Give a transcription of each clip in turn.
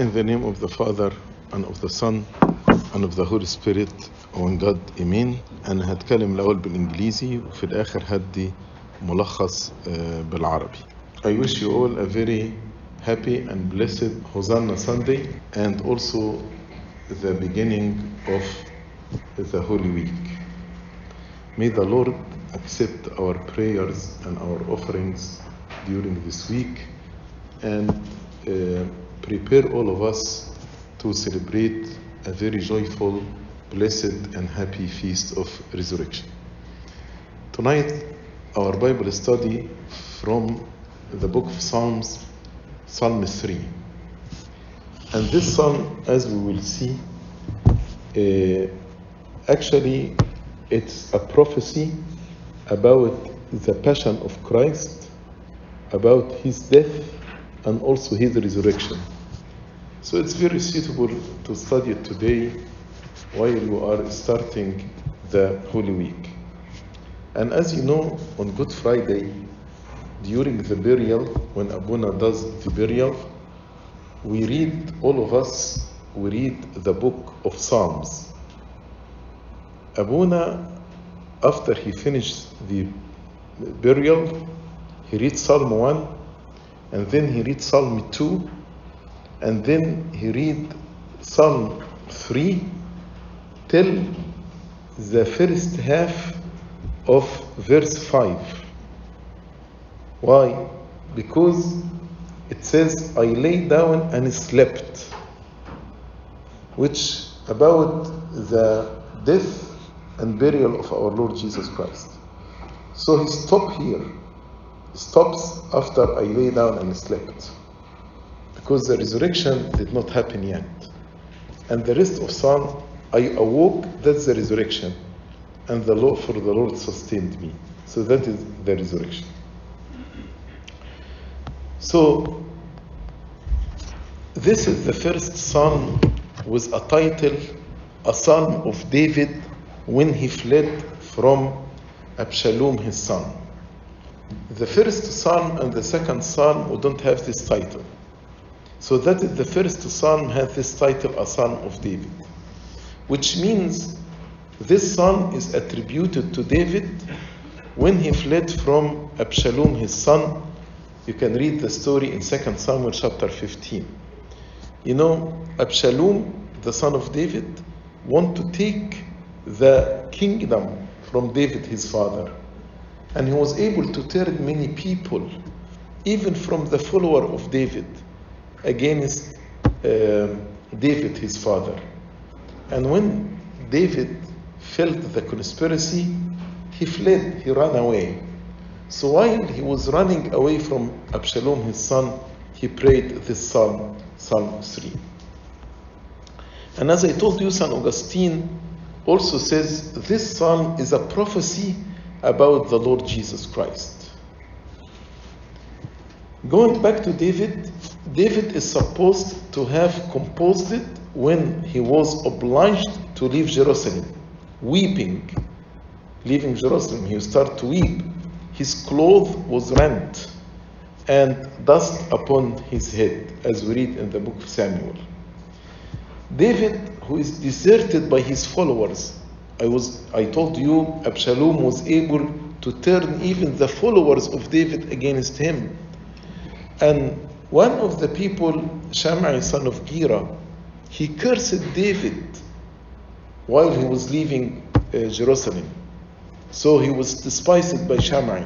In the name of the Father and of the Son and of the Holy Spirit one God Amen أنا هتكلم الأول بالإنجليزي وفي الآخر هدي ملخص آه، بالعربي I wish you all a very happy and blessed Hosanna Sunday and also the beginning of the Holy Week. May the Lord accept our prayers and our offerings during this week and uh, prepare all of us to celebrate a very joyful, blessed, and happy feast of resurrection. Tonight, our Bible study from the book of Psalms, Psalm 3. And this psalm, as we will see, uh, actually it's a prophecy about the passion of Christ, about his death, and also his resurrection. So it's very suitable to study it today while you are starting the Holy Week. And as you know, on Good Friday, during the burial, when Abuna does the burial, we read, all of us, we read the book of Psalms. Abuna, after he finished the burial, he reads Psalm 1, and then he reads Psalm 2, and then he read Psalm 3 till the first half of verse 5. Why? Because it says, I lay down and slept, which about the death and burial of our Lord Jesus Christ. So he stopped here, stops after I lay down and slept, because the resurrection did not happen yet. And the rest of Psalm, I awoke, that's the resurrection, and the Lord for the Lord sustained me. So that is the resurrection. So this is the first psalm with a title, a psalm of David when he fled from Absalom his son. The first psalm and the second psalm don't have this title. So that is the first psalm has this title, a psalm of David, which means this psalm is attributed to David when he fled from Absalom his son. You can read the story in 2 Samuel chapter 15. You know, Absalom, the son of David, want to take the kingdom from David his father. And he was able to turn many people, even from the follower of David, against uh, David his father. And when David felt the conspiracy, he fled, he ran away. So while he was running away from Absalom his son, he prayed this psalm, Psalm 3. And as I told you, St. Augustine also says this psalm is a prophecy about the Lord Jesus Christ. Going back to David, David is supposed to have composed it when he was obliged to leave Jerusalem, weeping. Leaving Jerusalem, he started to weep. His clothes was rent and dust upon his head, as we read in the book of Samuel. David, who is deserted by his followers, I was I told you Absalom was able to turn even the followers of David against him. And one of the people, Shimei, son of Gera, he cursed David while he was leaving uh, Jerusalem. So he was despised by Shimei,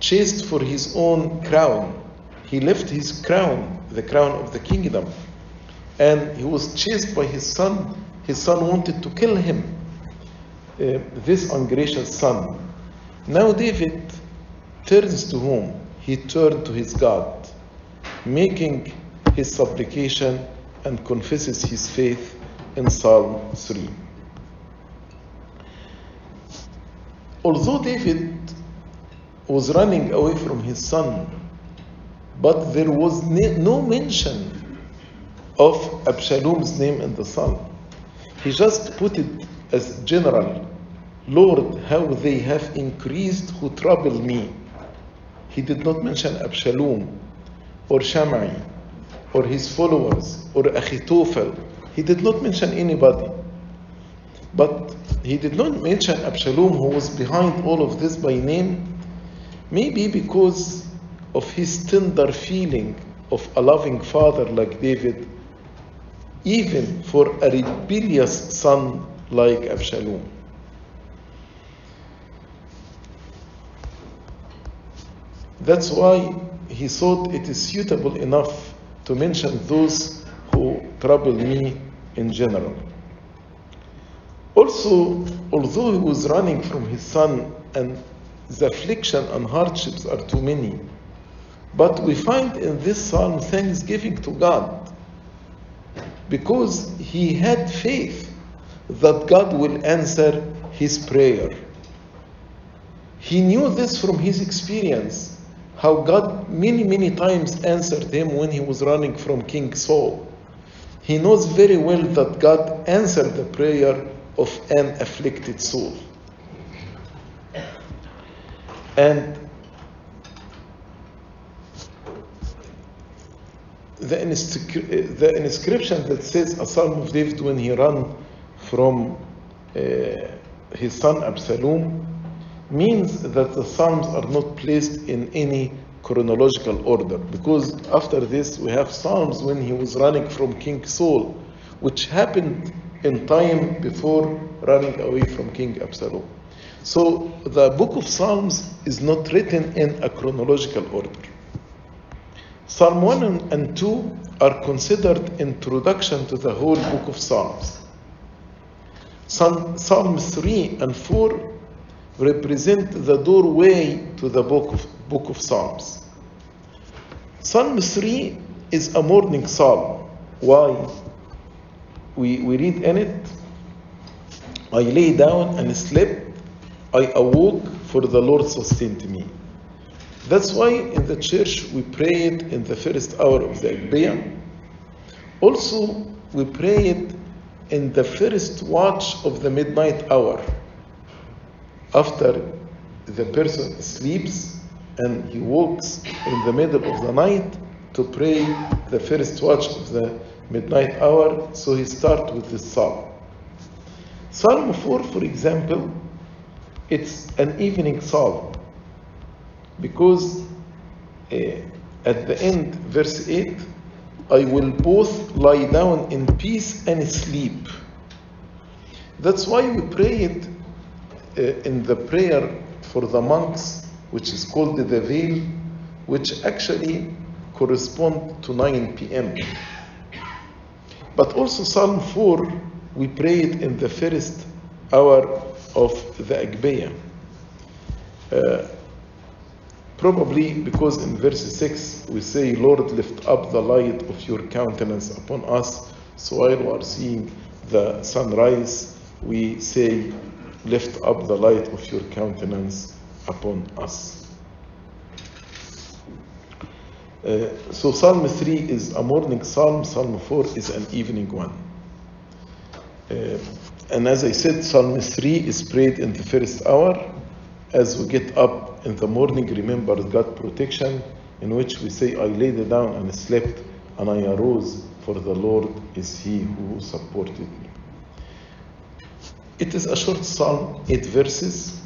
chased for his own crown. He left his crown, the crown of the kingdom, and he was chased by his son. His son wanted to kill him, uh, this ungracious son. Now David turns to whom? He turned to his God, making his supplication and confesses his faith in Psalm 3. Although David was running away from his son, but there was no mention of Absalom's name in the psalm. He just put it as general Lord, how they have increased who trouble me. He did not mention Absalom or Shimei or his followers or Achitophel. He did not mention anybody. But he did not mention Absalom, who was behind all of this by name, maybe because of his tender feeling of a loving father like David, even for a rebellious son like Absalom. That's why he thought it is suitable enough to mention those who trouble me in general. Also, although he was running from his son and the affliction and hardships are too many, but we find in this psalm thanksgiving to God because he had faith that God will answer his prayer. He knew this from his experience, how God many, many times answered him when he was running from King Saul. He knows very well that God answered the prayer of an afflicted soul. And the, inscri- the inscription that says a psalm of David when he ran from uh, his son Absalom means that the psalms are not placed in any chronological order. Because after this we have psalms when he was running from king saul which happened in time before running away from king absalom. So the book of psalms is not written in a chronological order. Psalm 1 and 2 are considered introduction to the whole book of psalms. Psalm, psalm 3 and 4 represent the doorway to the book of, book of Psalms. Psalm 3 is a morning psalm. Why? We, we read in it, I lay down and slept, I awoke, for the Lord sustained me. That's why in the church we pray it in the first hour of the Agpeya. Also, we pray it in the first watch of the midnight hour after the person sleeps and he walks in the middle of the night to pray the first watch of the midnight hour, so he starts with this psalm. Psalm 4, for example, it's an evening psalm because uh, at the end, verse 8, I will both lie down in peace and sleep. That's why we pray it in the prayer for the monks, which is called the veil, which actually correspond to 9 p.m. But also Psalm 4, we pray it in the first hour of the Agpeya. Uh, probably because in verse 6 we say, Lord, lift up the light of your countenance upon us. So while we are seeing the sunrise, we say, lift up the light of your countenance upon us. Uh, so Psalm 3 is a morning psalm, Psalm 4 is an evening one. Uh, and as I said, Psalm 3 is prayed in the first hour. As we get up in the morning, remember God's protection, in which we say, I laid down and slept, and I arose, for the Lord is He who supported me. It is a short psalm, eight verses.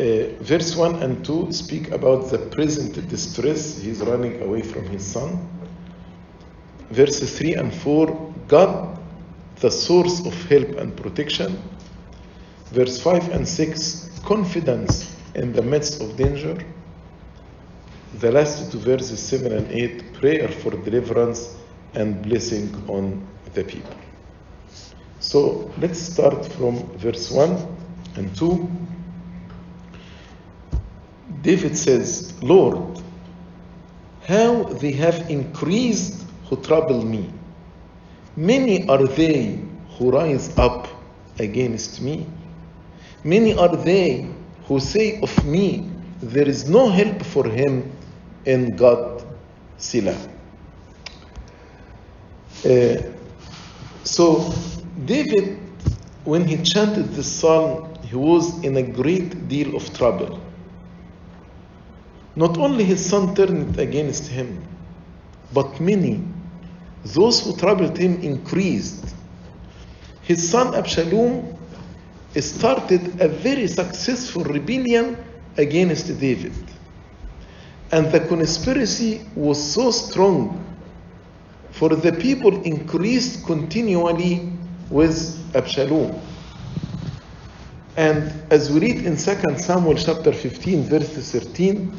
Uh, verse 1 and 2 speak about the present distress, he's running away from his son. Verses 3 and 4, God, the source of help and protection. Verse 5 and 6, confidence in the midst of danger. The last two verses, 7 and 8, prayer for deliverance and blessing on the people. So let's start from verse 1 and 2. David says, Lord, how they have increased who trouble me. Many are they who rise up against me. Many are they who say of me, There is no help for him in God, Selah. Uh, so, David, when he chanted this psalm, he was in a great deal of trouble. Not only his son turned against him, but many those who troubled him increased. His son Absalom started a very successful rebellion against David. And the conspiracy was so strong, for the people increased continually with Absalom. And as we read in 2 Samuel chapter 15, verse 13,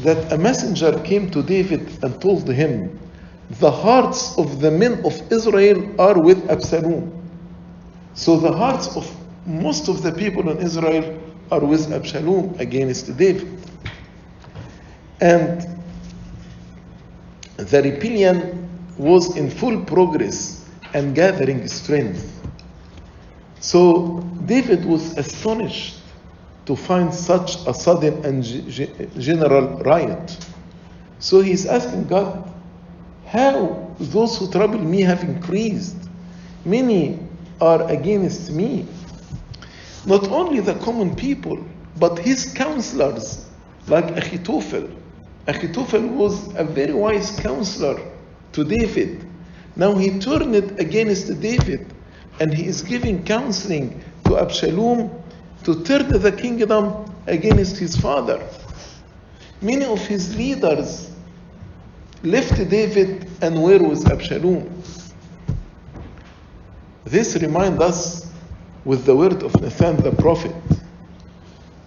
that a messenger came to David and told him, The hearts of the men of Israel are with Absalom. So the hearts of most of the people in Israel are with Absalom against David. And the rebellion was in full progress and gathering strength. So David was astonished to find such a sudden and general riot. So he's asking God, how those who trouble me have increased? Many are against me. Not only the common people, but his counselors, like Achitophel. Achitophel was a very wise counselor to David. Now he turned it against David and he is giving counseling to Absalom to turn the kingdom against his father. Many of his leaders left David and were with Absalom. This reminds us with the word of Nathan the prophet.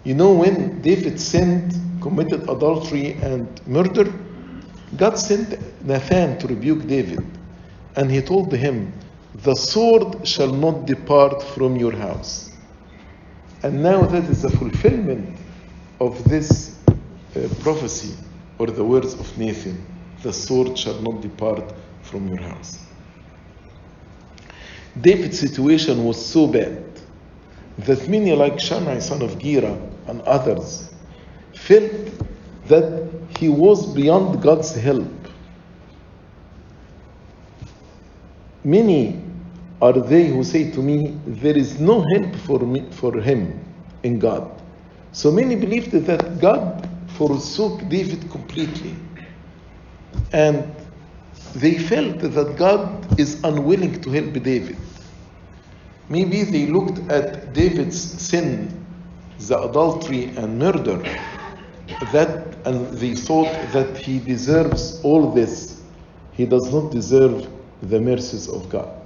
You know, when David sinned, committed adultery and murder, God sent Nathan to rebuke David. And he told him, The sword shall not depart from your house. And now that is the fulfillment of this uh, prophecy or the words of Nathan the sword shall not depart from your house. David's situation was so bad that many, like Shimei, son of Gera, and others, felt that he was beyond God's help. Many are they who say to me, There is no help for, me, for him in God. So many believed that God forsook David completely. And they felt that God is unwilling to help David. Maybe they looked at David's sin, the adultery and murder, that and they thought that he deserves all this. He does not deserve the mercies of God.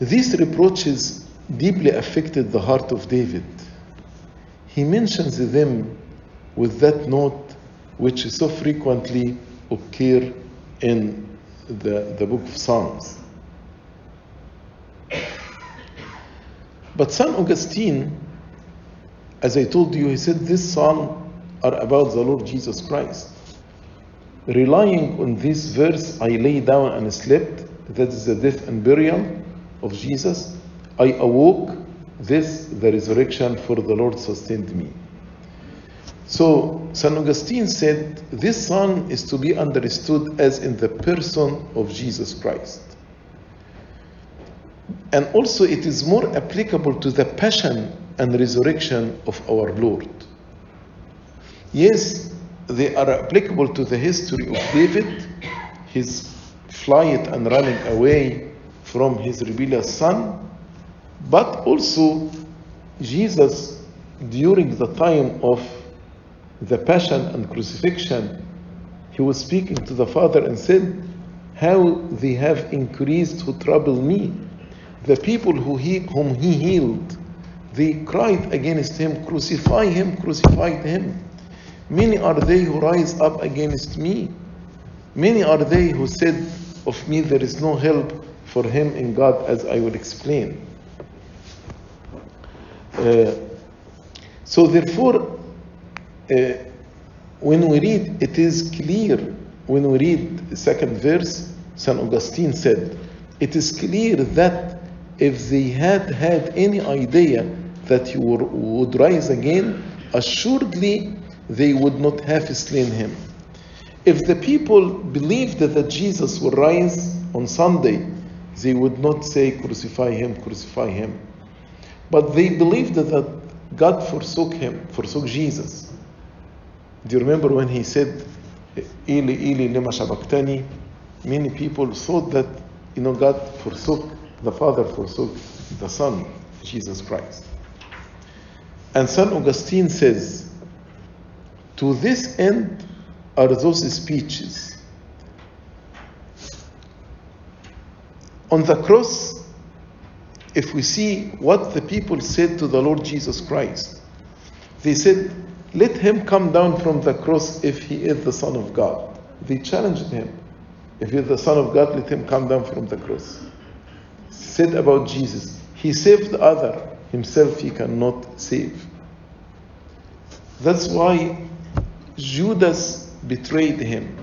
These reproaches deeply affected the heart of David. He mentions them with that note which so frequently occur in the, the book of Psalms. But St. Augustine, as I told you, he said this psalm are about the Lord Jesus Christ. Relying on this verse, I lay down and slept, that is the death and burial of Jesus. I awoke, this the resurrection, for the Lord sustained me. So, St. Augustine said this psalm is to be understood as in the person of Jesus Christ. And also, it is more applicable to the passion and resurrection of our Lord. Yes, they are applicable to the history of David, his flight and running away from his rebellious son, but also Jesus during the time of the passion and crucifixion, he was speaking to the Father and said, How they have increased who trouble me. The people who he, whom he healed, they cried against him, Crucify him, crucify him. Many are they who rise up against me. Many are they who said of me, There is no help for him in God, as I will explain. Uh, so, therefore, uh, when we read, it is clear, when we read the second verse, St. Augustine said, it is clear that if they had had any idea that would, would rise again, assuredly they would not have slain him. If the people believed that Jesus would rise on Sunday, they would not say, Crucify him, crucify him. But they believed that God forsook him, forsook Jesus. Do you remember when he said, Eli, Eli, lema sabachthani. Many people thought that, you know, God forsook, the Father forsook the Son, Jesus Christ. And St. Augustine says, to this end are those speeches. On the cross, if we see what the people said to the Lord Jesus Christ, they said, Let him come down from the cross if he is the Son of God. They challenged him. If he is the Son of God, let him come down from the cross. Said about Jesus, He saved the other, himself he cannot save. That's why Judas betrayed him.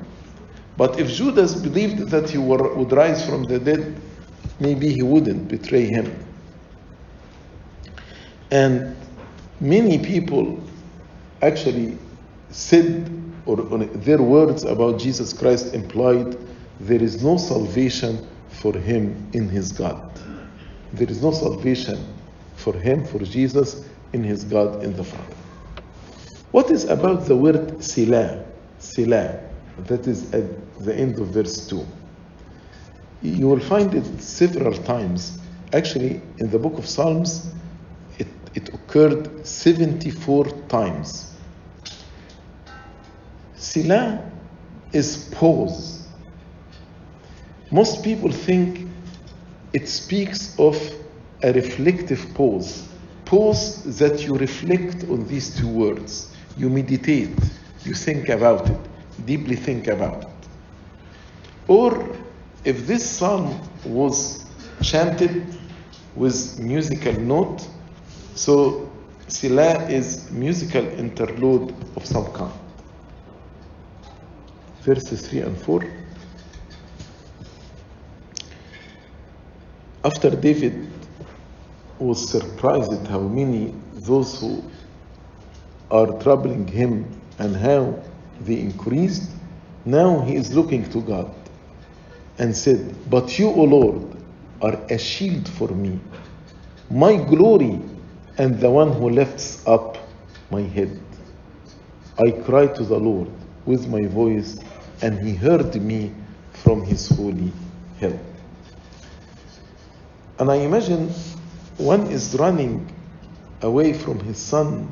But if Judas believed that he would rise from the dead, maybe he wouldn't betray him. And many people actually said, or their words about Jesus Christ implied, there is no salvation for him in his God. There is no salvation for him, for Jesus, in his God, in the Father. What is about the word Selah? Selah, that is at the end of verse 2. You will find it several times. Actually, in the book of Psalms, it, it occurred 74 times. Selah is pause. Most people think it speaks of a reflective pause. Pause that you reflect on these two words. You meditate, you think about it, deeply think about it. Or if this psalm was chanted with musical note, so Selah is musical interlude of some kind. Verses 3 and 4. After David was surprised at how many those who are troubling him and how they increased, now he is looking to God and said, But you, O Lord, are a shield for me, my glory, and the one who lifts up my head. I cried to the Lord with my voice, and he heard me from his holy hill. And I imagine one is running away from his son,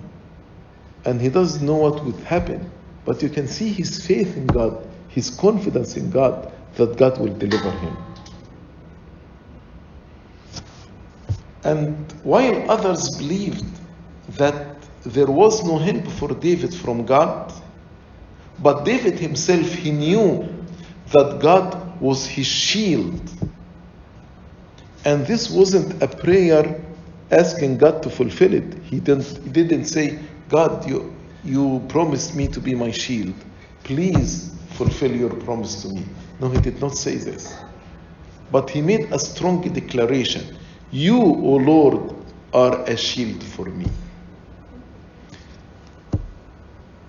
and he doesn't know what would happen, but you can see his faith in God, his confidence in God that God will deliver him. And while others believed that there was no help for David from God, but David himself, he knew that God was his shield. And this wasn't a prayer asking God to fulfill it. He didn't, he didn't say, God, you, you promised me to be my shield. Please fulfill your promise to me. No, he did not say this. But he made a strong declaration You, O Lord, are a shield for me.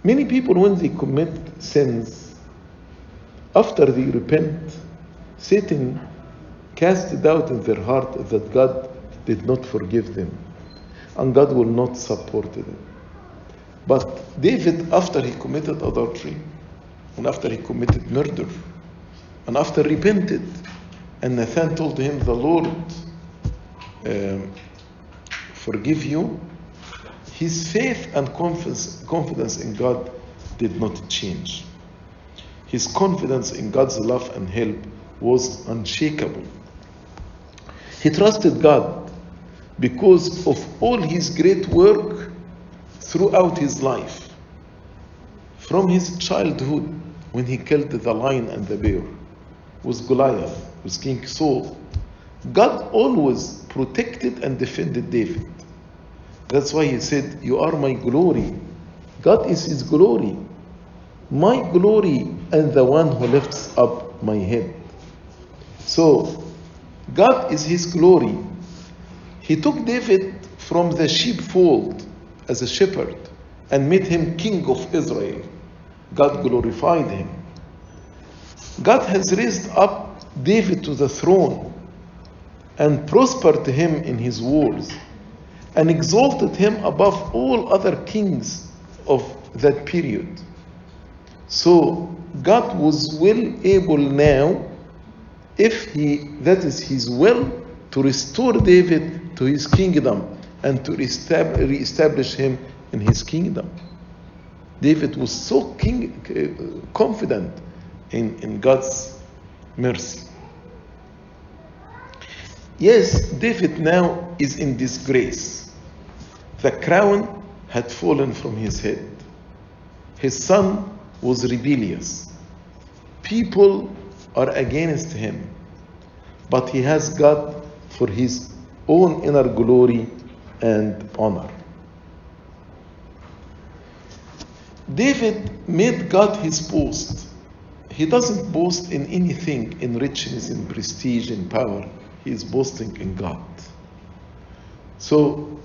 Many people, when they commit sins, after they repent, Satan casts doubt in their heart that God did not forgive them and God will not support them. But David, after he committed adultery and after he committed murder and after repented, and Nathan told him, The Lord um, forgive you, his faith and confidence, confidence in God did not change. His confidence in God's love and help was unshakable. He trusted God because of all his great work throughout his life. From his childhood, when he killed the lion and the bear, with Goliath, with King Saul, God always protected and defended David. That's why he said, You are my glory. God is his glory. My glory and the one who lifts up my head. So, God is his glory. He took David from the sheepfold as a shepherd and made him king of Israel. God glorified him. God has raised up David to the throne and prospered him in his wars and exalted him above all other kings of that period. So God was well able now, if he that is his will, to restore David to his kingdom and to reestablish him in his kingdom. David was so king, uh, confident in, in God's mercy. Yes, David now is in disgrace. The crown had fallen from his head. His son was rebellious. People are against him. But he has God for his own inner glory and honor. David made God his boast. He doesn't boast in anything, in riches, in prestige, in power. He is boasting in God. So,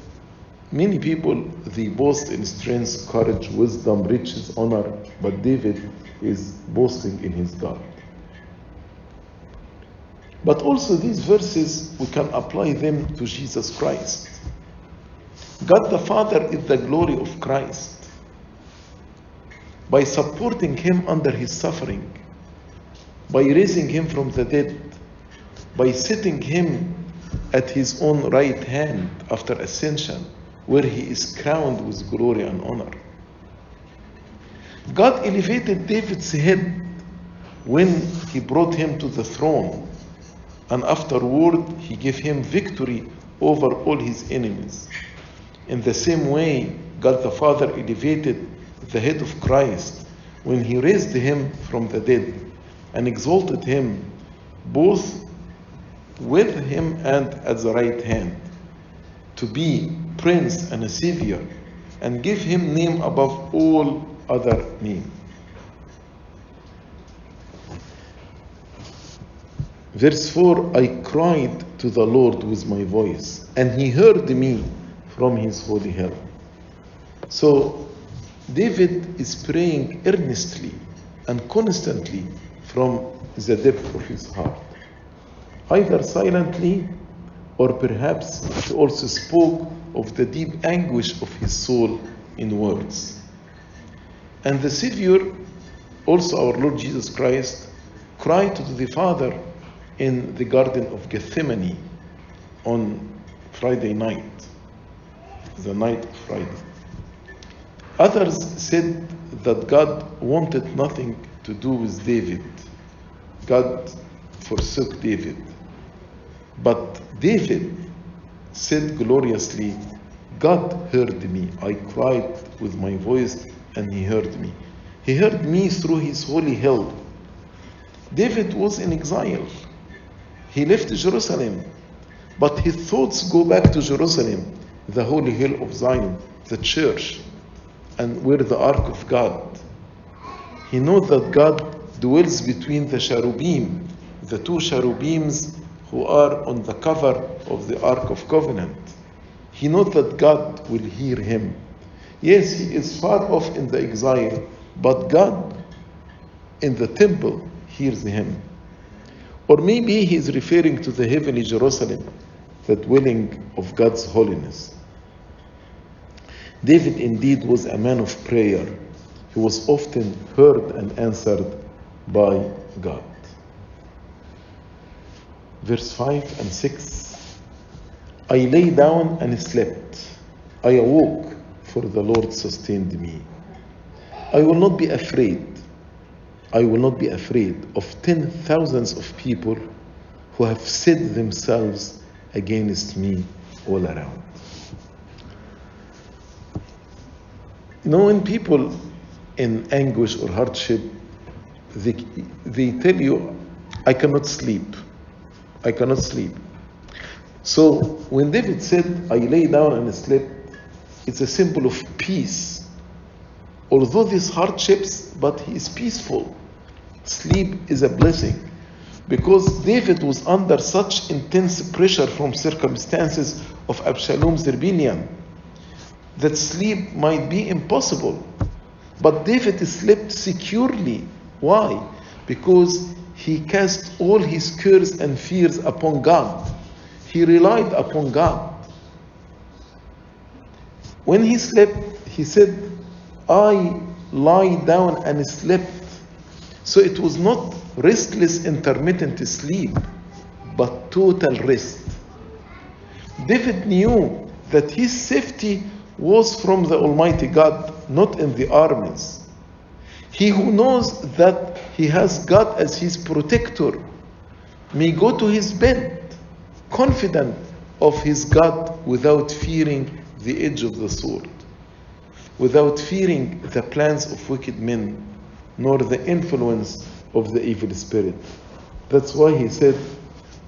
many people, they boast in strength, courage, wisdom, riches, honor, but David is boasting in his God. But also, these verses, we can apply them to Jesus Christ. God the Father is the glory of Christ by supporting him under his suffering, by raising him from the dead, by setting him at his own right hand after ascension, where he is crowned with glory and honor. God elevated David's head when he brought him to the throne, and afterward he gave him victory over all his enemies. In the same way, God the Father elevated the head of Christ when he raised him from the dead and exalted him both with him and at the right hand to be prince and a savior and give him name above all other name verse 4 i cried to the lord with my voice and he heard me from his holy hill so David is praying earnestly and constantly from the depth of his heart, either silently or perhaps he also spoke of the deep anguish of his soul in words. And the Savior, also our Lord Jesus Christ, cried to the Father in the Garden of Gethsemane on Friday night, the night of Friday. Others said that God wanted nothing to do with David. God forsook David. But David said gloriously, God heard me. I cried with my voice and he heard me. He heard me through his holy hill. David was in exile. He left Jerusalem, but his thoughts go back to Jerusalem, the holy hill of Zion, the church and we're the ark of God. He knows that God dwells between the cherubim, the two cherubims who are on the cover of the Ark of Covenant. He knows that God will hear him. Yes, he is far off in the exile, but God in the temple hears him. Or maybe he is referring to the heavenly Jerusalem, the dwelling of God's holiness. David indeed was a man of prayer. He was often heard and answered by God. Verse 5 and 6 I lay down and slept. I awoke, for the Lord sustained me. I will not be afraid. I will not be afraid of ten thousands of people who have set themselves against me all around. You know, when people in anguish or hardship, they, they tell you, I cannot sleep. I cannot sleep. So when David said, I lay down and slept, it's a symbol of peace. Although these hardships, but he is peaceful. Sleep is a blessing. Because David was under such intense pressure from circumstances of Absalom's rebellion that sleep might be impossible. But David slept securely. Why? Because he cast all his cares and fears upon God. He relied upon God. When he slept, he said, I lie down and slept So it was not restless, intermittent sleep, but total rest. David knew that his safety was from the Almighty God, not in the armies. He who knows that he has God as his protector may go to his bed confident of his God without fearing the edge of the sword, without fearing the plans of wicked men, nor the influence of the evil spirit. That's why he said,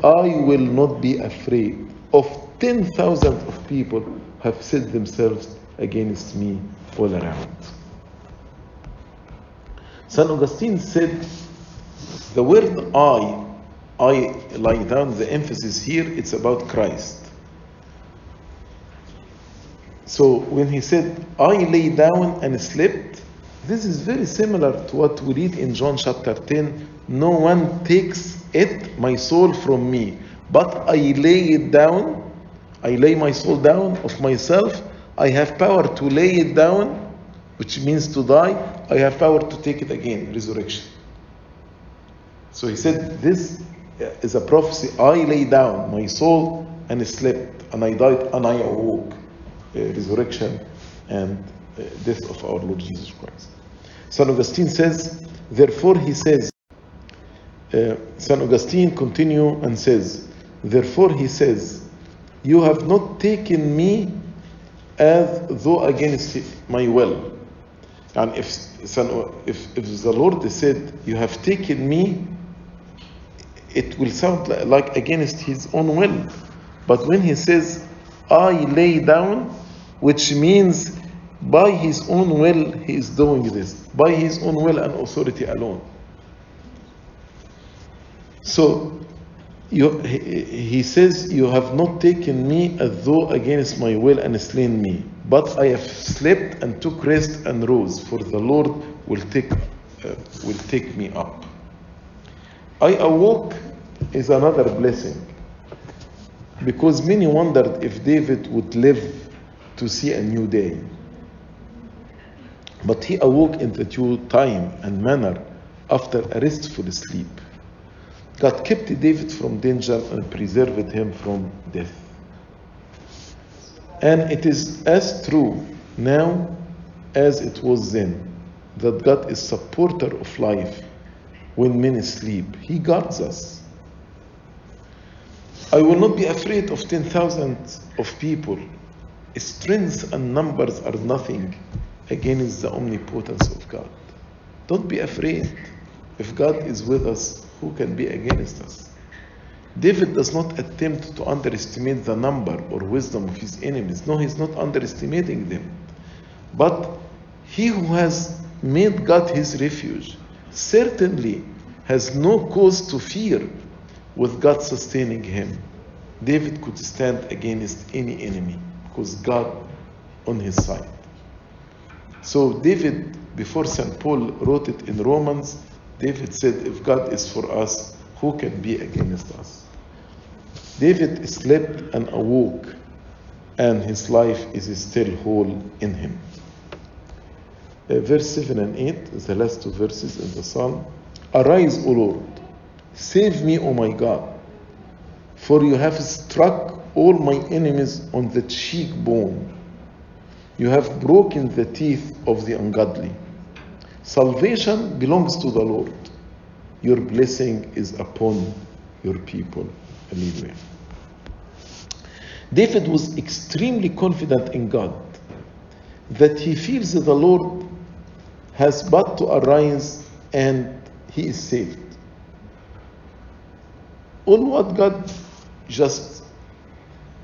I will not be afraid of 10,000 of people have set themselves against me all around. St. Augustine said, the word I, I lie down, the emphasis here, it's about Christ. So when he said, I lay down and slept, this is very similar to what we read in John chapter 10. No one takes it, my soul, from me, but I lay it down. I lay my soul down of myself. I have power to lay it down, which means to die. I have power to take it again, resurrection. So he said, This is a prophecy. I lay down my soul and slept, and I died and I awoke. Uh, resurrection and uh, death of our Lord Jesus Christ. St. Augustine says, therefore he says, uh, St. Augustine continue and says, therefore he says, you have not taken me as though against my will. And if, if, if the Lord said, you have taken me, it will sound like against his own will. But when he says, I lay down, which means by his own will he is doing this, by his own will and authority alone. So you, he, says, You have not taken me as though against my will and slain me, but I have slept and took rest and rose, for the Lord will take, uh, will take me up. I awoke is another blessing because many wondered if David would live to see a new day. But he awoke in the due time and manner after a restful sleep. God kept David from danger and preserved him from death. And it is as true now as it was then that God is supporter of life when men sleep. He guards us. I will not be afraid of 10,000 of people. Strength and numbers are nothing against the omnipotence of God. Don't be afraid. If God is with us, who can be against us? David does not attempt to underestimate the number or wisdom of his enemies. No, he's not underestimating them. But he who has made God his refuge certainly has no cause to fear with God sustaining him. David could stand against any enemy because God on his side. So David, before St. Paul wrote it in Romans, David said, if God is for us, who can be against us? David slept and awoke, and his life is still whole in him. Uh, verse 7 and 8, the last two verses in the psalm. Arise, O Lord, save me, O my God, for you have struck all my enemies on the cheekbone. You have broken the teeth of the ungodly. Salvation belongs to the Lord. Your blessing is upon your people. Hallelujah. David was extremely confident in God that he feels that the Lord has but to arise and he is saved. All what God just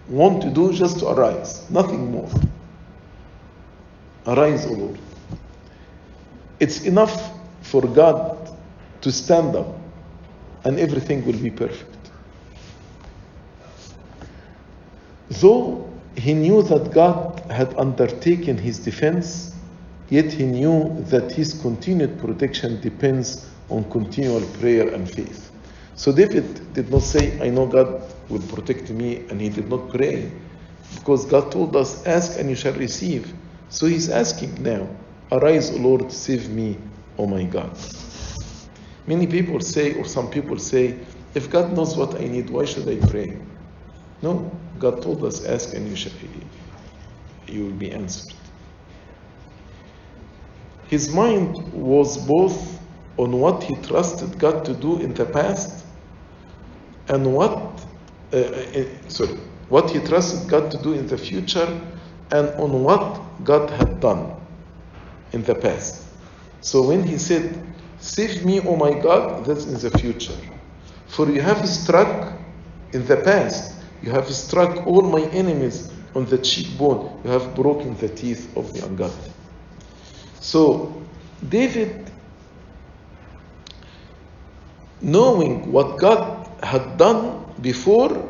want to do just to arise, nothing more. Arise, O Lord. It's enough for God to stand up and everything will be perfect. Though he knew that God had undertaken his defense, yet he knew that his continued protection depends on continual prayer and faith. So David did not say, I know God will protect me, and he did not pray because God told us, Ask and you shall receive. So he's asking now, Arise, O Lord, save me, O my God. Many people say, or some people say, if God knows what I need, why should I pray? No, God told us, ask and you shall you will be answered. His mind was both on what he trusted God to do in the past and what uh, uh, sorry what he trusted God to do in the future and on what God had done in the past. So when he said, Save me, O my God, that's in the future. For you have struck in the past, you have struck all my enemies on the cheekbone, you have broken the teeth of the ungodly. So David, knowing what God had done before,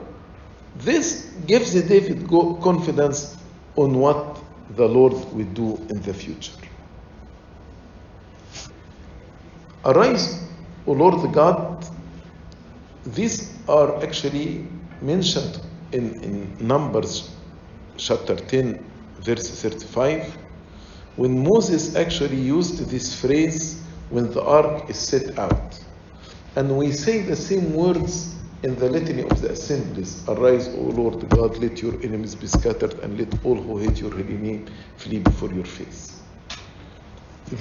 this gives David confidence on what the Lord will do in the future. Arise, O Lord God. These are actually mentioned in, in Numbers chapter 10, verse 35, when Moses actually used this phrase when the ark is set out. And we say the same words in the litany of the assemblies Arise, O Lord God, let your enemies be scattered, and let all who hate your holy name flee before your face.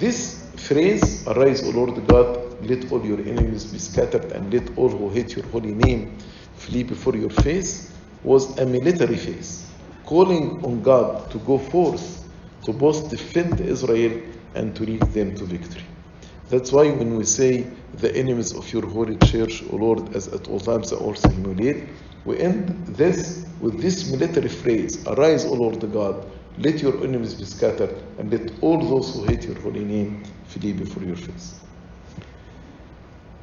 This phrase, Arise, O Lord God, let all your enemies be scattered, and let all who hate your holy name flee before your face, was a military phrase, calling on God to go forth to both defend Israel and to lead them to victory. That's why when we say the enemies of your holy church, O Lord, as at all times they also we end this with this military phrase Arise, O Lord God, let your enemies be scattered, and let all those who hate your holy name flee before your face.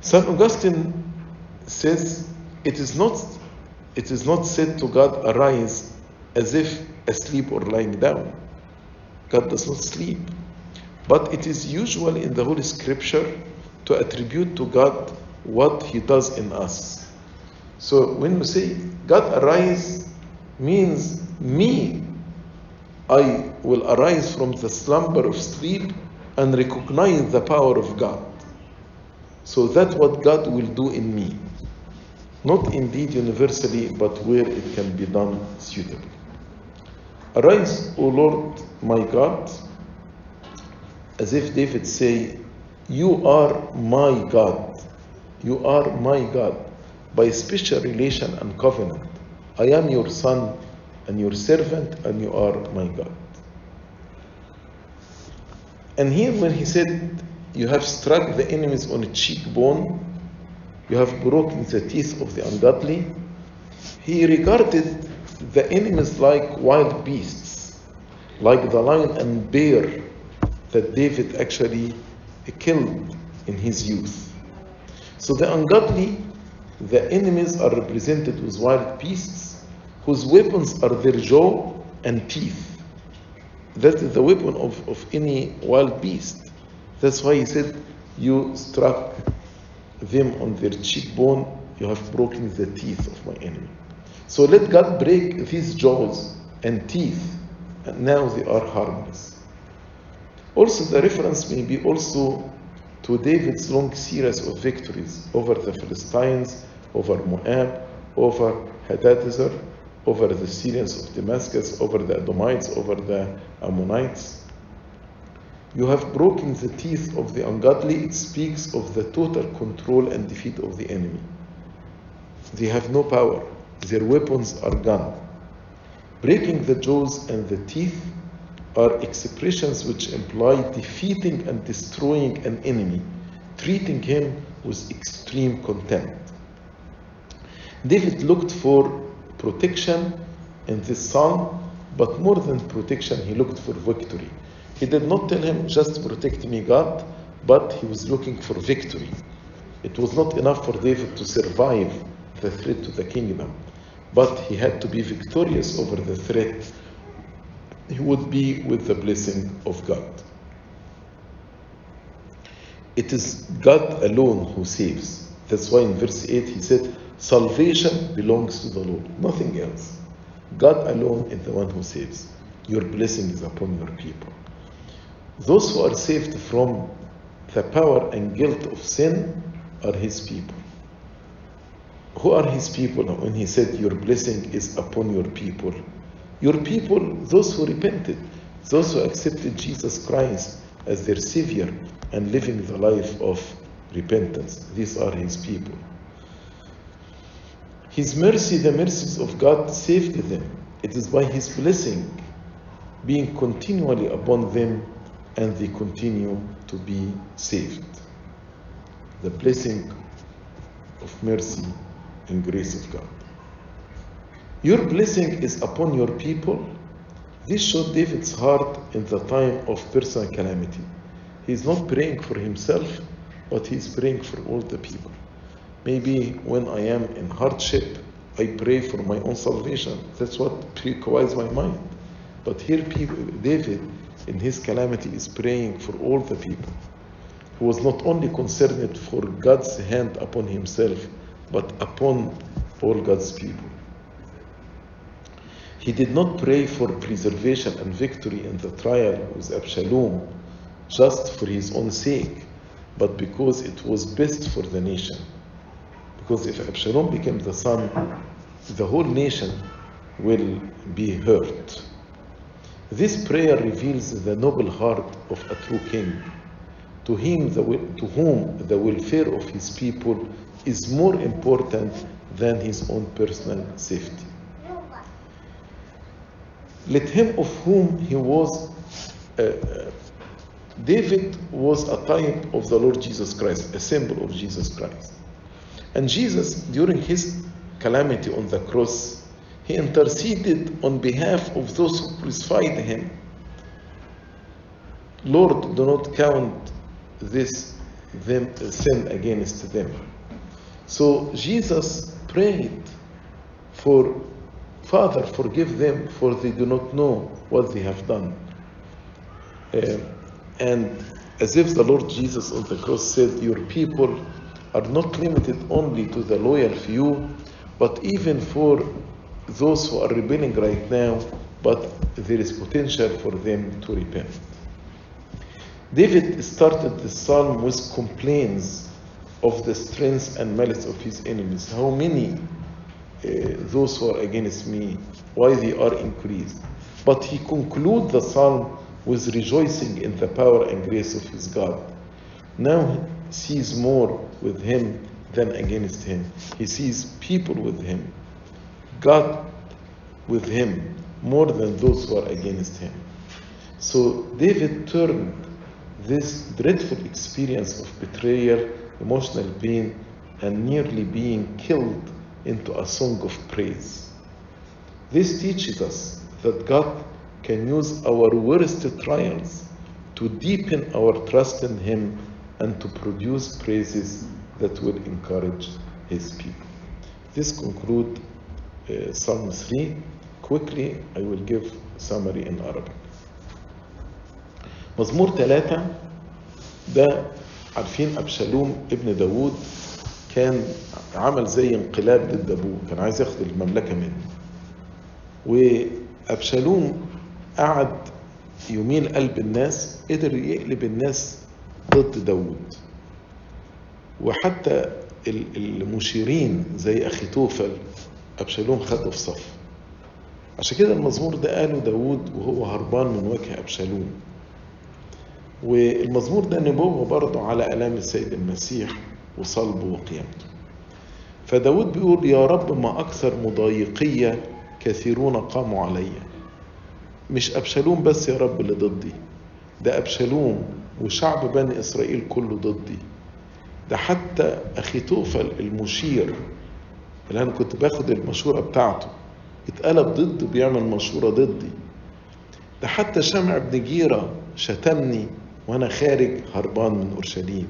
St. Augustine says it is not it is not said to God arise as if asleep or lying down. God does not sleep. But it is usual in the Holy Scripture to attribute to God what He does in us. So when we say God arise means me, I will arise from the slumber of sleep and recognize the power of God. So that's what God will do in me. Not indeed universally, but where it can be done suitably. Arise, O Lord my God, as if David say, You are my God. You are my God by special relation and covenant. I am your son and your servant, and you are my God. And here, when he said, You have struck the enemies on the cheekbone, you have broken the teeth of the ungodly, he regarded the enemies like wild beasts, like the lion and bear that David actually killed in his youth. So the ungodly, the enemies are represented with wild beasts whose weapons are their jaw and teeth. That is the weapon of, of any wild beast. That's why he said, You struck them on their cheekbone, you have broken the teeth of my enemy. So let God break these jaws and teeth, and now they are harmless. Also, the reference may be also to David's long series of victories over the Philistines, over Moab, over Hadadezer, over the Syrians of Damascus, over the Edomites, over the Ammonites. You have broken the teeth of the ungodly. It speaks of the total control and defeat of the enemy. They have no power, their weapons are gone. Breaking the jaws and the teeth are expressions which imply defeating and destroying an enemy, treating him with extreme contempt. David looked for protection in this psalm, but more than protection, he looked for victory. He did not tell him, just protect me, God, but he was looking for victory. It was not enough for David to survive the threat to the kingdom, but he had to be victorious over the threat. He would be with the blessing of God. It is God alone who saves. That's why in verse 8 he said, Salvation belongs to the Lord, nothing else. God alone is the one who saves. Your blessing is upon your people. Those who are saved from the power and guilt of sin are his people. Who are his people? When he said, Your blessing is upon your people. Your people, those who repented, those who accepted Jesus Christ as their Savior and living the life of repentance. These are his people. His mercy, the mercies of God, saved them. It is by his blessing being continually upon them and they continue to be saved. The blessing of mercy and grace of God. Your blessing is upon your people. This showed David's heart in the time of personal calamity. He is not praying for himself, but he is praying for all the people. Maybe when I am in hardship, I pray for my own salvation. That's what preoccupies my mind. But here, people, David, in his calamity, is praying for all the people. He was not only concerned for God's hand upon himself, but upon all God's people. He did not pray for preservation and victory in the trial with Absalom just for his own sake, but because it was best for the nation. Because if Absalom became the son, the whole nation will be hurt. This prayer reveals the noble heart of a true king, to, him the, to whom the welfare of his people is more important than his own personal safety. Let him of whom he was, uh, uh, David was a type of the Lord Jesus Christ, a symbol of Jesus Christ. And Jesus, during his calamity on the cross, he interceded on behalf of those who crucified him. Lord, do not count this them, sin against them. So Jesus prayed for Father, forgive them, for they do not know what they have done. Uh, and as if the Lord Jesus on the cross said, Your people are not limited only to the loyal few, but even for those who are rebelling right now, but there is potential for them to repent. David started the psalm with complaints of the strength and malice of his enemies. How many uh, those who are against me, why they are increased. But he concludes the psalm with rejoicing in the power and grace of his God. Now sees more with him than against him. He sees people with him, God with him, more than those who are against him. So David turned this dreadful experience of betrayal, emotional pain, and nearly being killed into a song of praise. This teaches us that God can use our worst trials to deepen our trust in Him and to produce praises that will encourage His people. This concludes uh, Psalm 3. Quickly, I will give summary in Arabic. مزمور ثلاثة ده عارفين أبشالوم ابن داوود كان عمل زي انقلاب ضد أبوه كان عايز ياخد المملكة منه وأبشالوم قعد يميل قلب الناس قدر يقلب الناس ضد داوود. وحتى المشيرين زي اخيتوفل أبشالوم خده في صف عشان كده المزمور ده قاله داوود وهو هربان من وجه أبشالوم. والمزمور ده نبوة برضه على ألام السيد المسيح وصلبه وقيامته. فداود بيقول يا رب ما أكثر مضايقية كثيرون قاموا علي. مش أبشالوم بس يا رب اللي ضدي ده أبشالوم وشعب بني إسرائيل كله ضدي. ده حتى أخيتوفل المشير اللي أنا كنت باخد المشورة بتاعته اتقلب ضده بيعمل مشورة ضدي. ده حتى شمع بن جيرة شتمني وأنا خارج هربان من أورشليم.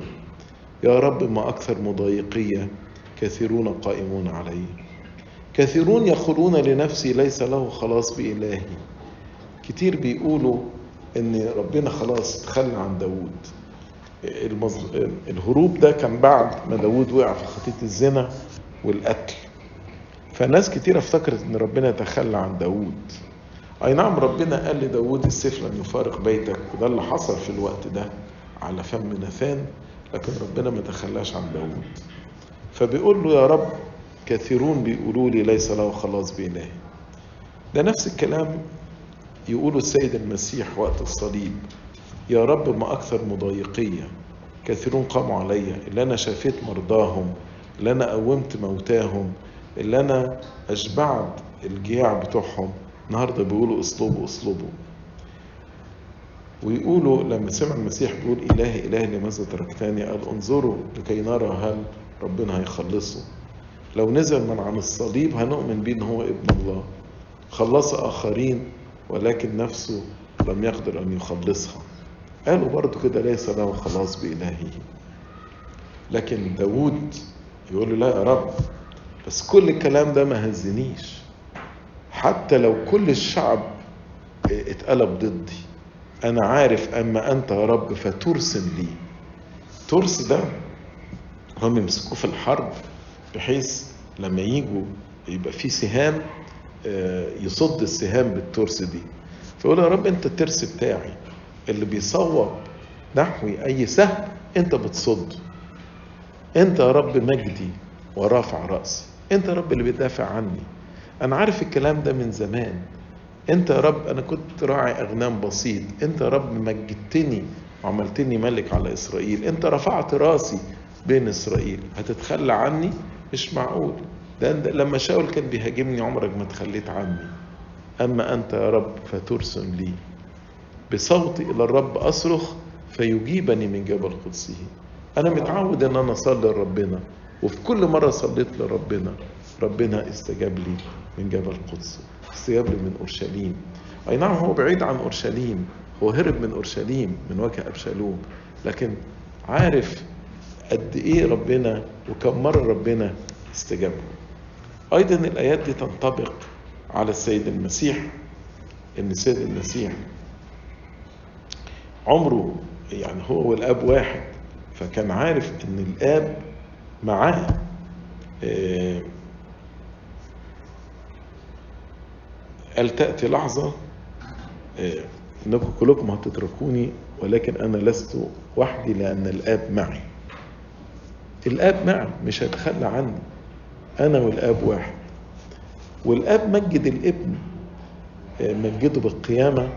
يا رب ما أكثر مضايقية كثيرون قائمون علي. كثيرون يقولون لنفسي ليس له خلاص بإلهي. كتير بيقولوا إن ربنا خلاص تخلى عن المز... الهروب ده كان بعد ما داود وقع في خطية الزنا والقتل. فناس كتير افتكرت إن ربنا تخلى عن داود أي نعم ربنا قال لداود السيف لن يفارق بيتك وده اللي حصل في الوقت ده على فم ناثان لكن ربنا ما تخلاش عن داود فبيقول له يا رب كثيرون بيقولوا لي ليس له خلاص بإلهي. ده نفس الكلام يقوله السيد المسيح وقت الصليب يا رب ما أكثر مضايقية كثيرون قاموا علي اللي أنا شافيت مرضاهم اللي أنا قومت موتاهم اللي أنا أشبعت الجياع بتوعهم. النهاردة بيقولوا اصلبوا اصلبوا ويقولوا لما سمع المسيح بيقول إلهي إلهي لماذا تركتني قال انظروا لكي نرى هل ربنا هيخلصه. لو نزل من عن الصليب هنؤمن بيه إن هو ابن الله. خلص آخرين ولكن نفسه لم يقدر أن يخلصها. قالوا برضو كده ليس له خلاص بإلهه. لكن داود يقول له لا يا رب بس كل الكلام ده ما هزنيش. حتى لو كل الشعب اتقلب ضدي أنا عارف أما أنت يا رب فترسم لي. ترس ده هم يمسكوه في الحرب بحيث لما يجوا يبقى في سهام يصد السهام بالترس دي. فيقول يا رب أنت الترس بتاعي اللي بيصوب نحوي أي سهم أنت بتصده أنت يا رب مجدي ورافع رأسي. أنت يا رب اللي بتدافع عني. أنا عارف الكلام ده من زمان. أنت يا رب أنا كنت راعي أغنام بسيط. أنت يا رب مجدتني وعملتني ملك على إسرائيل. أنت رفعت رأسي بين إسرائيل. هتتخلى عني؟ مش معقول. ده لما شاول كان بيهاجمني عمرك ما تخليت عني أما أنت يا رب فترسم لي. بصوتي إلى الرب أصرخ فيجيبني من جبل قدسه. أنا متعود إن أنا أصلي لربنا وفي كل مرة صليت لربنا ربنا استجاب لي من جبل قدس استجاب لي من أورشليم. أي نعم هو بعيد عن أورشليم هو هرب من أورشليم من وجه أبشالوم. لكن عارف قد إيه ربنا وكم مرة ربنا استجاب له أيضا الآيات دي تنطبق على السيد المسيح إن السيد المسيح عمره يعني هو والآب واحد فكان عارف إن الآب معاه قال تأتي لحظة إنكم كلكم هتتركوني ولكن أنا لست وحدي لأن الآب معي. الآب معي مش هيتخلى عني أنا والآب واحد. والآب مجد الابن مجده بالقيامة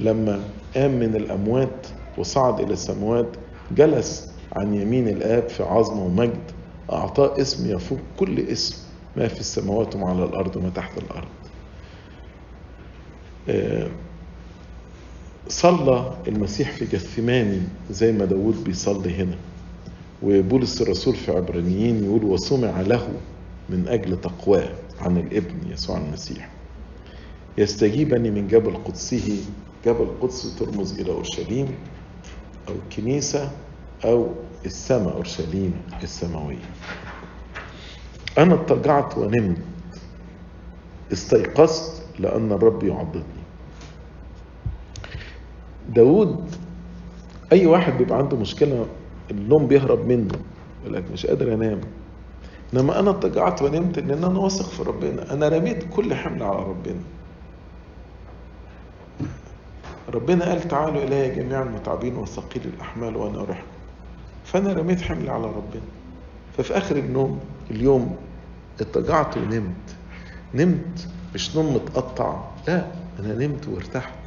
لما قام من الأموات وصعد إلى السماوات جلس عن يمين الآب في عظمه ومجد أعطاه اسم يفوق كل اسم ما في السماوات وما على الأرض وما تحت الأرض. صلى المسيح في جثماني زي ما داود بيصلي هنا. وبولس الرسول في عبرانيين يقول وسمع له من أجل تقواه عن الابن يسوع المسيح. يستجيبني من جبل قدسه جبل قدس ترمز إلى أورشليم أو الكنيسة أو السماء أورشليم السماوية. أنا اضطجعت ونمت. استيقظت لأن الرب يعضدني داود أي واحد بيبقى عنده مشكلة النوم بيهرب منه يقول لك مش قادر أنام إنما أنا اضطجعت ونمت لأن أنا واثق في ربنا. أنا رميت كل حمل على ربنا. ربنا قال تعالوا إلي جميع المتعبين والثقيل الأحمال وأنا أريحكم فأنا رميت حملي على ربنا. ففي آخر النوم اليوم اضطجعت ونمت. نمت مش نوم متقطع. لا أنا نمت وارتحت.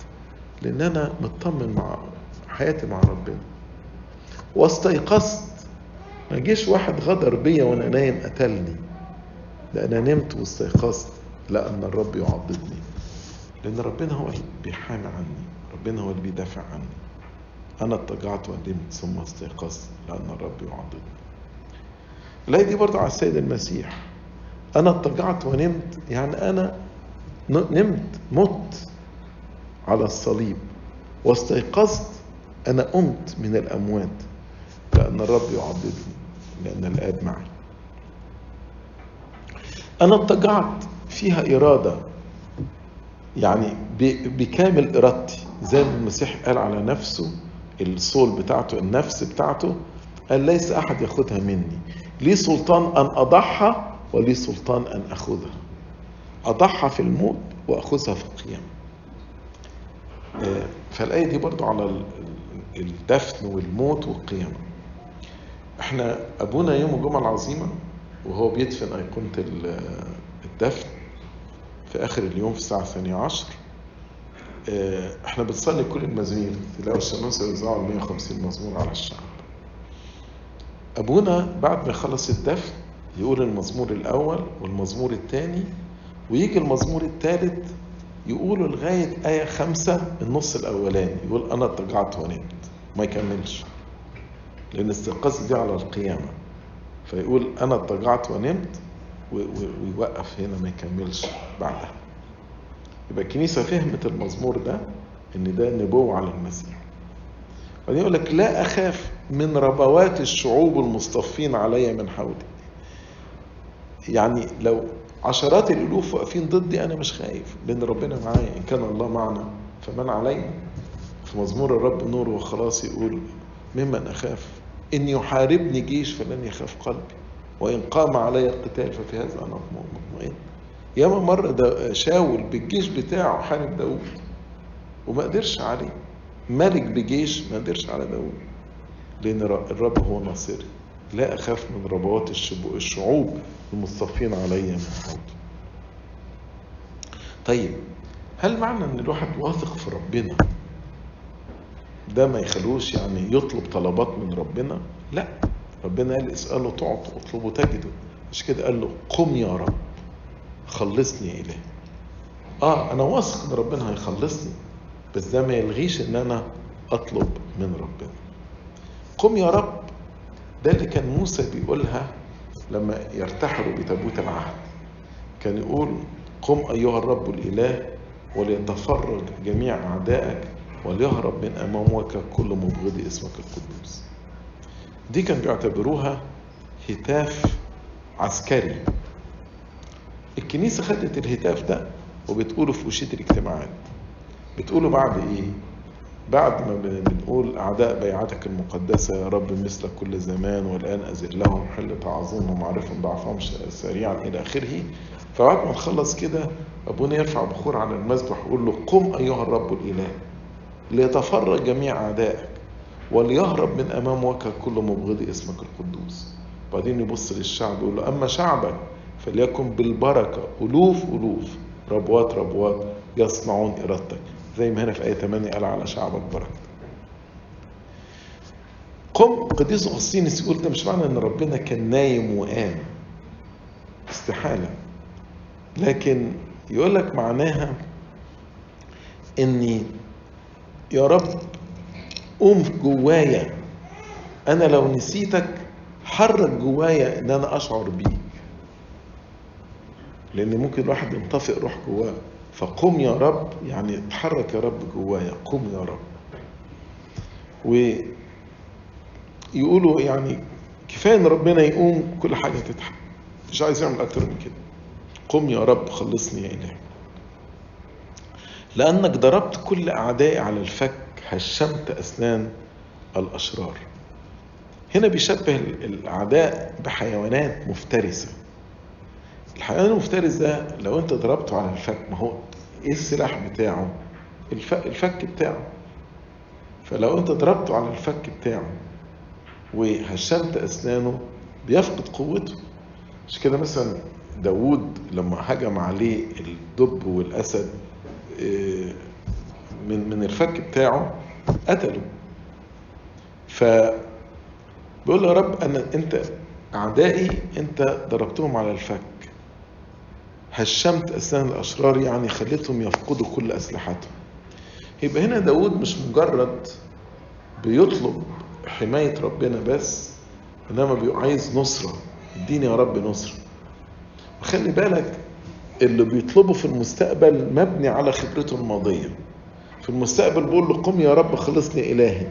لأن أنا مطمن مع حياتي مع ربنا. واستيقظت ما جيش واحد غدر بيا وأنا نايم قتلني لا أنا نمت واستيقظت. لأن الرب يعضدني لأن ربنا هو اللي بيحامي عني ربنا هو اللي بيدافع عني. أنا اضطجعت ونمت ثم استيقظت لأن الرب يعضدني الآية دي برضه على السيد المسيح. أنا اضطجعت ونمت يعني أنا نمت مت على الصليب. واستيقظت أنا قمت من الأموات لأن الرب يعضدني لأن الآب معي. أنا اضطجعت فيها إرادة يعني بكامل إرادتي. زي ما المسيح قال على نفسه الصول بتاعته النفس بتاعته قال ليس أحد ياخدها مني. لي سلطان أن أضحى ولي سلطان أن أخذها. أضحى في الموت وأخذها في القيامة. فالآية دي برضو على الدفن والموت والقيامة. إحنا ابونا يوم الجمعة العظيمة وهو بيدفن أيقونة ال- الدفن في آخر اليوم في الساعة الثانية عشر آه، إحنا بنصلي كل المزامير تلاقوا الشمس يوزعوا ال 150 مزمور على الشعب. ابونا بعد ما يخلص الدفن يقول المزمور الأول والمزمور الثاني ويجي المزمور الثالث يقولوا لغاية آية خمسة النص الأولاني يقول أنا اضطجعت ونمت ما يكملش. لأن استيقاظ دي على القيامة. فيقول أنا اضطجعت ونمت ويوقف هنا ما يكملش بعدها. يبقى الكنيسة فهمت المزمور ده إن ده نبوة على المسيح. بعدين يقول لك لا أخاف من ربوات الشعوب المصطفين علي من حولي. يعني لو عشرات الألوف واقفين ضدي أنا مش خايف لأن ربنا معايا. إن كان الله معنا فمن علينا في مزمور الرب نور وخلاص يقول ممن أخاف إن يحاربني جيش فلن يخاف قلبي. وإن قام علي القتال ففي هذا أنا مطمئن ياما مرة دا شاول بالجيش بتاعه حارب داود وما قدرش عليه. ملك بجيش ما قدرش على داود لأن الرب هو ناصري. لا أخاف من ربوات الشعوب المصطفين علي من حولي طيب هل معنى إن الواحد واثق في ربنا ده ما يخلوش يعني يطلب طلبات من ربنا؟ لا. ربنا قال اسأله تعطوا اطلبوا تجدوا. مش كده؟ قال له قم يا رب خلصني إليه آه أنا واثق إن ربنا هيخلصني بس ده ما يلغيش إن أنا أطلب من ربنا. قم يا رب. ده اللي كان موسى بيقولها لما يرتحلوا بتابوت العهد. كان يقول قم أيها الرب الإله وليتفرج جميع أعدائك وليهرب من أمامك كل مبغض اسمك القدوس. دي كان بيعتبروها هتاف عسكري. الكنيسة خدت الهتاف ده وبتقوله في وشية الاجتماعات. بتقوله بعد إيه؟ بعد ما بنقول أعداء بيعتك المقدسة يا رب مثل كل زمان والآن أزل لهم حل تعظيم ومعرفة ضعفهم سريعا إلى آخره. فبعد ما نخلص كده أبونا يرفع بخور على المذبح ويقول له قم أيها الرب الإله. ليتفرج جميع أعدائك وليهرب من أمام وجهك كل مبغض اسمك القدوس. بعدين يبص للشعب يقول له أما شعبك فليكن بالبركة ألوف ألوف. ربوات ربوات يصنعون إرادتك. زي ما هنا في آية 8 قال على شعبك بركة. قم قديس أغسطينوس يقول ده مش معنى إن ربنا كان نايم وقام. استحالة. لكن يقول لك معناها إني يا رب قوم جوايا. أنا لو نسيتك حرك جوايا إن أنا أشعر بيك. لأن ممكن الواحد ينطفئ روح جواه. فقم يا رب يعني اتحرك يا رب جوايا. قم يا رب. ويقولوا يعني كفاية إن ربنا يقوم كل حاجة تتحل مش عايز يعمل أكتر من كده. قم يا رب خلصني يا إلهي. لأنك ضربت كل أعدائي على الفك هشمت أسنان الأشرار. هنا بيشبه الأعداء بحيوانات مفترسة. الحيوان المفترس ده لو أنت ضربته على الفك ما هو إيه السلاح بتاعه؟ الفك, الفك بتاعه. فلو أنت ضربته على الفك بتاعه وهشمت أسنانه بيفقد قوته. مش كده مثلا داوود لما هجم عليه الدب والأسد من من الفك بتاعه قتله. ف بيقول يا رب أنا أنت أعدائي أنت ضربتهم على الفك. هشمت أسنان الأشرار يعني خليتهم يفقدوا كل أسلحتهم. يبقى هنا داود مش مجرد بيطلب حماية ربنا بس إنما بيبقى عايز نصرة. اديني يا رب نصرة. وخلي بالك اللي بيطلبه في المستقبل مبني على خبرته الماضية. في المستقبل بقول له قم يا رب خلصني إلهي.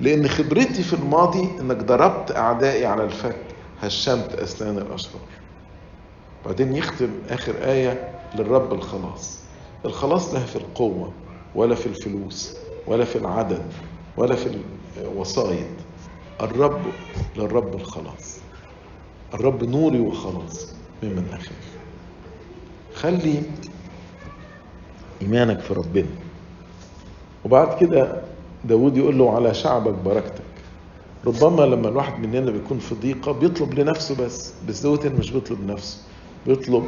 لأن خبرتي في الماضي إنك ضربت أعدائي على الفك هشمت أسنان الأشرار. بعدين يختم آخر آية للرب الخلاص. الخلاص لا في القوة ولا في الفلوس ولا في العدد ولا في الوسائط. الرب للرب الخلاص. الرب نوري وخلاص ممن أخاف خلي إيمانك في ربنا. وبعد كده داود يقول له على شعبك بركتك. ربما لما الواحد مننا بيكون في ضيقة بيطلب لنفسه بس بس دوت مش بيطلب لنفسه بيطلب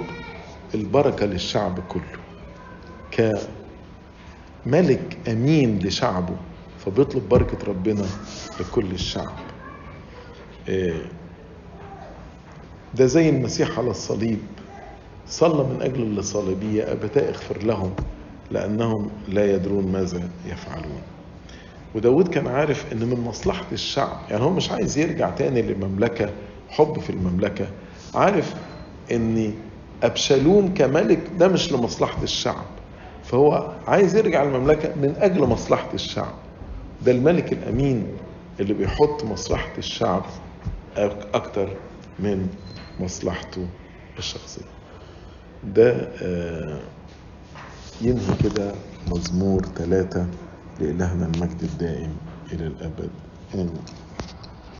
البركة للشعب كله. كملك أمين لشعبه فبيطلب بركة ربنا لكل الشعب. ده زي المسيح على الصليب. صلى من أجل اللي أبتاء اغفر لهم لأنهم لا يدرون ماذا يفعلون. وداود كان عارف إن من مصلحة الشعب يعني هو مش عايز يرجع تاني للمملكة حب في المملكة عارف ان ابشالوم كملك ده مش لمصلحة الشعب فهو عايز يرجع المملكة من أجل مصلحة الشعب. ده الملك الأمين اللي بيحط مصلحة الشعب أكتر من مصلحته الشخصية. ده ينهي كده مزمور ثلاثة لإلهنا المجد الدائم إلى الأبد. آمين.